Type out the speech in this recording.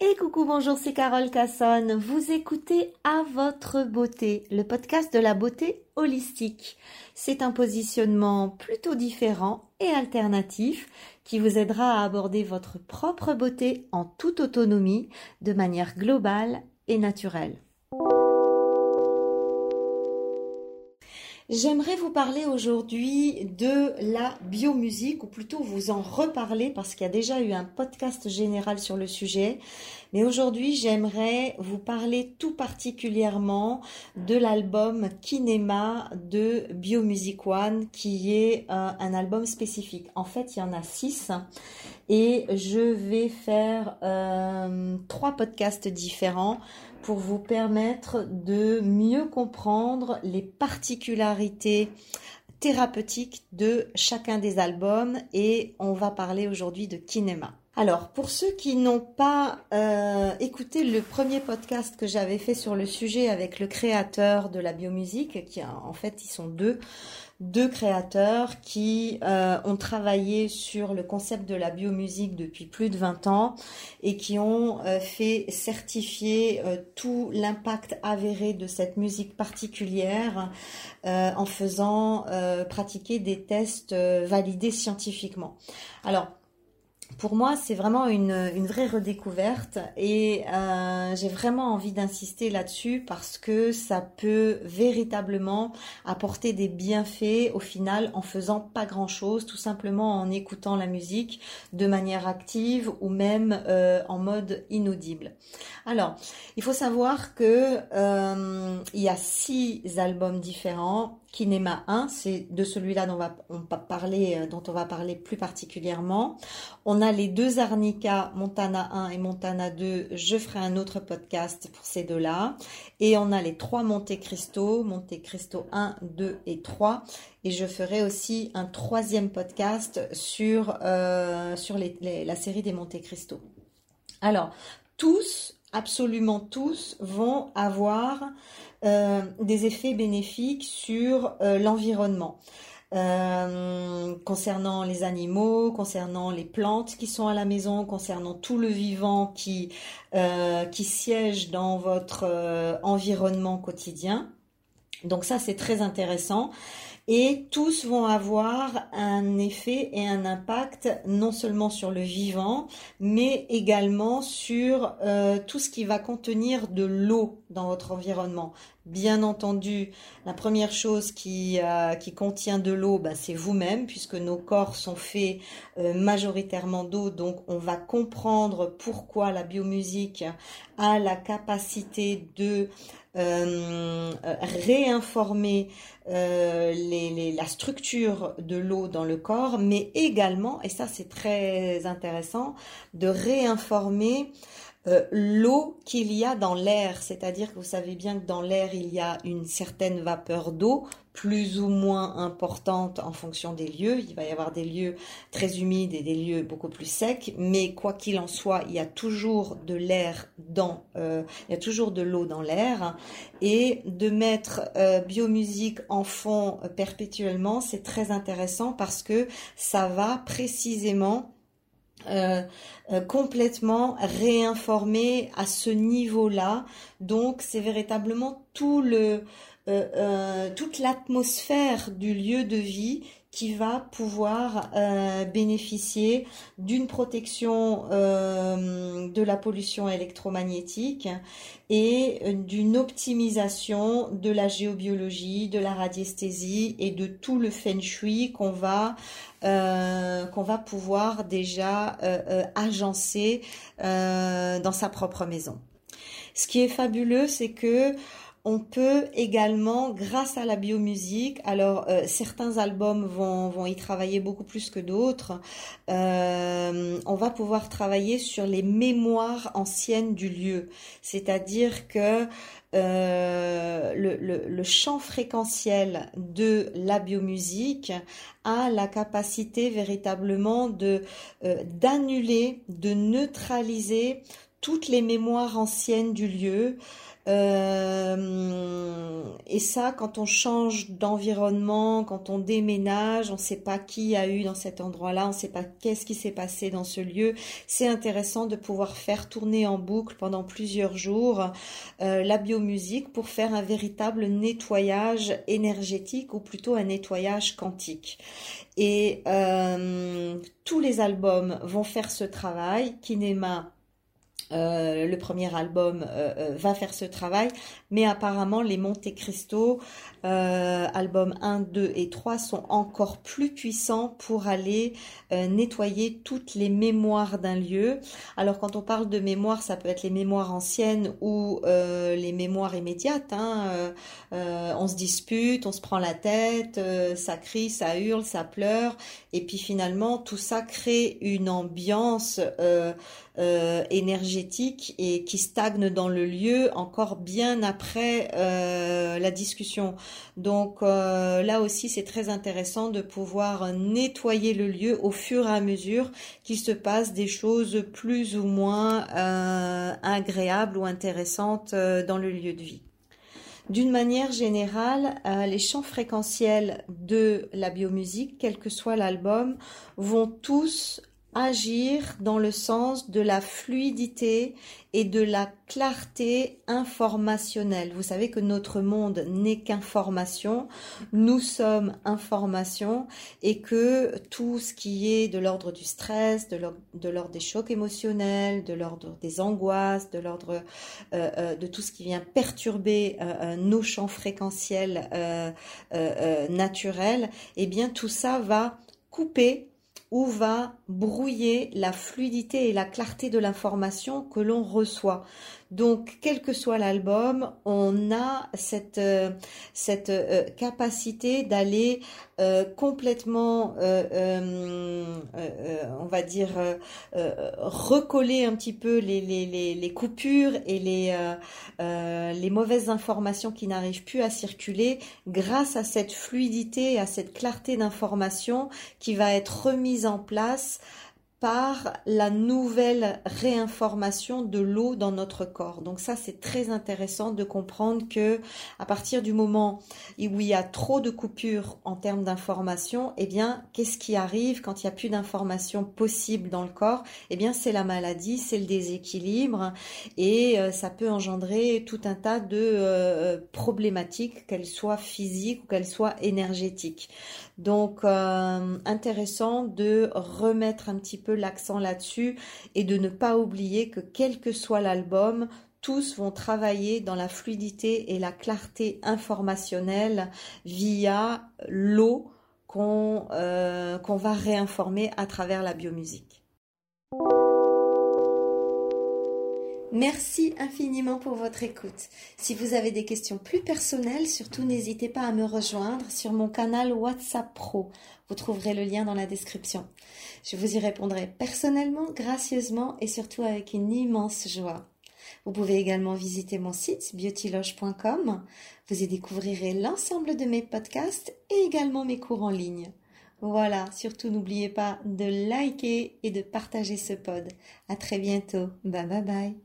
Et coucou, bonjour, c'est Carole Cassonne. Vous écoutez À votre beauté, le podcast de la beauté holistique. C'est un positionnement plutôt différent et alternatif qui vous aidera à aborder votre propre beauté en toute autonomie, de manière globale et naturelle. J'aimerais vous parler aujourd'hui de la biomusique, ou plutôt vous en reparler parce qu'il y a déjà eu un podcast général sur le sujet. Mais aujourd'hui, j'aimerais vous parler tout particulièrement de l'album Kinema de Biomusic One, qui est euh, un album spécifique. En fait, il y en a six et je vais faire euh, trois podcasts différents pour vous permettre de mieux comprendre les particularités thérapeutiques de chacun des albums et on va parler aujourd'hui de Kinema. Alors, pour ceux qui n'ont pas euh, écouté le premier podcast que j'avais fait sur le sujet avec le créateur de la biomusique, qui en fait ils sont deux, deux créateurs qui euh, ont travaillé sur le concept de la biomusique depuis plus de 20 ans et qui ont euh, fait certifier tout l'impact avéré de cette musique particulière en faisant pratiquer des tests validés scientifiquement. Alors, pour moi, c'est vraiment une, une, vraie redécouverte et euh, j'ai vraiment envie d'insister là-dessus parce que ça peut véritablement apporter des bienfaits au final en faisant pas grand-chose, tout simplement en écoutant la musique de manière active ou même euh, en mode inaudible. Alors, il faut savoir que euh, il y a six albums différents Kinema 1, c'est de celui-là dont, on va parler, euh, on va parler plus particulièrement. On a les deux Arnica, Montana 1 et Montana 2. Je ferai un autre podcast pour ces deux-là. Et on a les trois Monte Cristo, Monte Cristo 1, 2 et 3. Et je ferai aussi un troisième podcast sur, euh, sur la série des Monte Cristo. Alors, tous, absolument tous, vont avoir euh, des effets bénéfiques sur euh, l'environnement. Euh, concernant les animaux, concernant les plantes qui sont à la maison, concernant tout le vivant qui, qui siège dans votre environnement quotidien. Donc ça, c'est très intéressant et tous vont avoir un effet et un impact non seulement sur le vivant, mais également sur tout ce qui va contenir de l'eau dans votre environnement. Bien entendu, la première chose qui, euh, qui contient de l'eau, ben, c'est vous-même, puisque nos corps sont faits euh, majoritairement d'eau, donc on va comprendre pourquoi la biomusique a la capacité de euh, réinformer euh, les, la structure de l'eau dans le corps, mais également, et ça c'est très intéressant, de réinformer euh, l'eau qu'il y a dans l'air, c'est-à-dire que vous savez bien que dans l'air il y a une certaine vapeur d'eau, plus ou moins importante en fonction des lieux. Il va y avoir des lieux très humides et des lieux beaucoup plus secs, mais quoi qu'il en soit, il y a toujours de l'air dans, euh, il y a toujours de l'eau dans l'air, et de mettre euh, biomusique en fond perpétuellement, c'est très intéressant parce que ça va précisément euh, euh, complètement réinformé à ce niveau-là. Donc c'est véritablement tout le, euh, toute l'atmosphère du lieu de vie qui va pouvoir euh, bénéficier d'une protection euh, de la pollution électromagnétique et d'une optimisation de la géobiologie, de la radiesthésie et de tout le feng shui qu'on va euh, qu'on va pouvoir déjà agencer dans sa propre maison. Ce qui est fabuleux, c'est que on peut également, grâce à la biomusique, alors euh, certains albums vont, y travailler beaucoup plus que d'autres, euh, on va pouvoir travailler sur les mémoires anciennes du lieu. C'est-à-dire que euh, le, le, champ fréquentiel de la biomusique a la capacité véritablement de d'annuler, de neutraliser toutes les mémoires anciennes du lieu, euh, et ça, quand on change d'environnement, quand on déménage, on ne sait pas qui a eu dans cet endroit-là, on ne sait pas qu'est-ce qui s'est passé dans ce lieu. C'est intéressant de pouvoir faire tourner en boucle pendant plusieurs jours euh, la biomusique pour faire un véritable nettoyage énergétique ou plutôt un nettoyage quantique. Et euh, tous les albums vont faire ce travail. Kinema euh, le premier album euh, euh, va faire ce travail, mais apparemment les Monte Cristo, albums 1, 2 et 3 sont encore plus puissants pour aller nettoyer toutes les mémoires d'un lieu. Alors quand on parle de mémoire, ça peut être les mémoires anciennes ou les mémoires immédiates. Hein. on se dispute, on se prend la tête, ça crie, ça hurle, ça pleure, et puis finalement tout ça crée une ambiance énergétique et qui stagne dans le lieu encore bien après euh, la discussion. Donc euh, là aussi, c'est très intéressant de pouvoir nettoyer le lieu au fur et à mesure qu'il se passe des choses plus ou moins euh, agréables ou intéressantes dans le lieu de vie. D'une manière générale, les champs fréquentiels de la biomusique, quel que soit l'album, vont tous agir dans le sens de la fluidité et de la clarté informationnelle. Vous savez que notre monde n'est qu'information, nous sommes information et que tout ce qui est de l'ordre du stress, de l'ordre des chocs émotionnels, de l'ordre des angoisses, de l'ordre euh, euh, de tout ce qui vient perturber euh, nos champs fréquentiels naturels, eh bien tout ça va couper ou va brouiller la fluidité et la clarté de l'information que l'on reçoit. Donc, quel que soit l'album, on a cette, euh, cette euh, capacité d'aller euh, complètement, on va dire, recoller un petit peu les, les, les, les coupures et les, les mauvaises informations qui n'arrivent plus à circuler grâce à cette fluidité et à cette clarté d'information qui va être remise en place par la nouvelle réinformation de l'eau dans notre corps. Donc ça c'est très intéressant de comprendre que à partir du moment où il y a trop de coupures en termes d'information, eh bien qu'est-ce qui arrive quand il n'y a plus d'informations possibles dans le corps? Eh bien c'est la maladie, c'est le déséquilibre et euh, ça peut engendrer tout un tas de euh, problématiques, qu'elles soient physiques ou qu'elles soient énergétiques. Donc euh, intéressant de remettre un petit peu l'accent là-dessus et de ne pas oublier que quel que soit l'album, tous vont travailler dans la fluidité et la clarté informationnelle via l'eau qu'on euh, va réinformer à travers la biomusique. Merci infiniment pour votre écoute. Si vous avez des questions plus personnelles, surtout n'hésitez pas à me rejoindre sur mon canal WhatsApp Pro. Vous trouverez le lien dans la description. Je vous y répondrai personnellement, gracieusement et surtout avec une immense joie. Vous pouvez également visiter mon site beautyloge.com. Vous y découvrirez l'ensemble de mes podcasts et également mes cours en ligne. Voilà, surtout n'oubliez pas de liker et de partager ce pod. À très bientôt. Bye bye bye.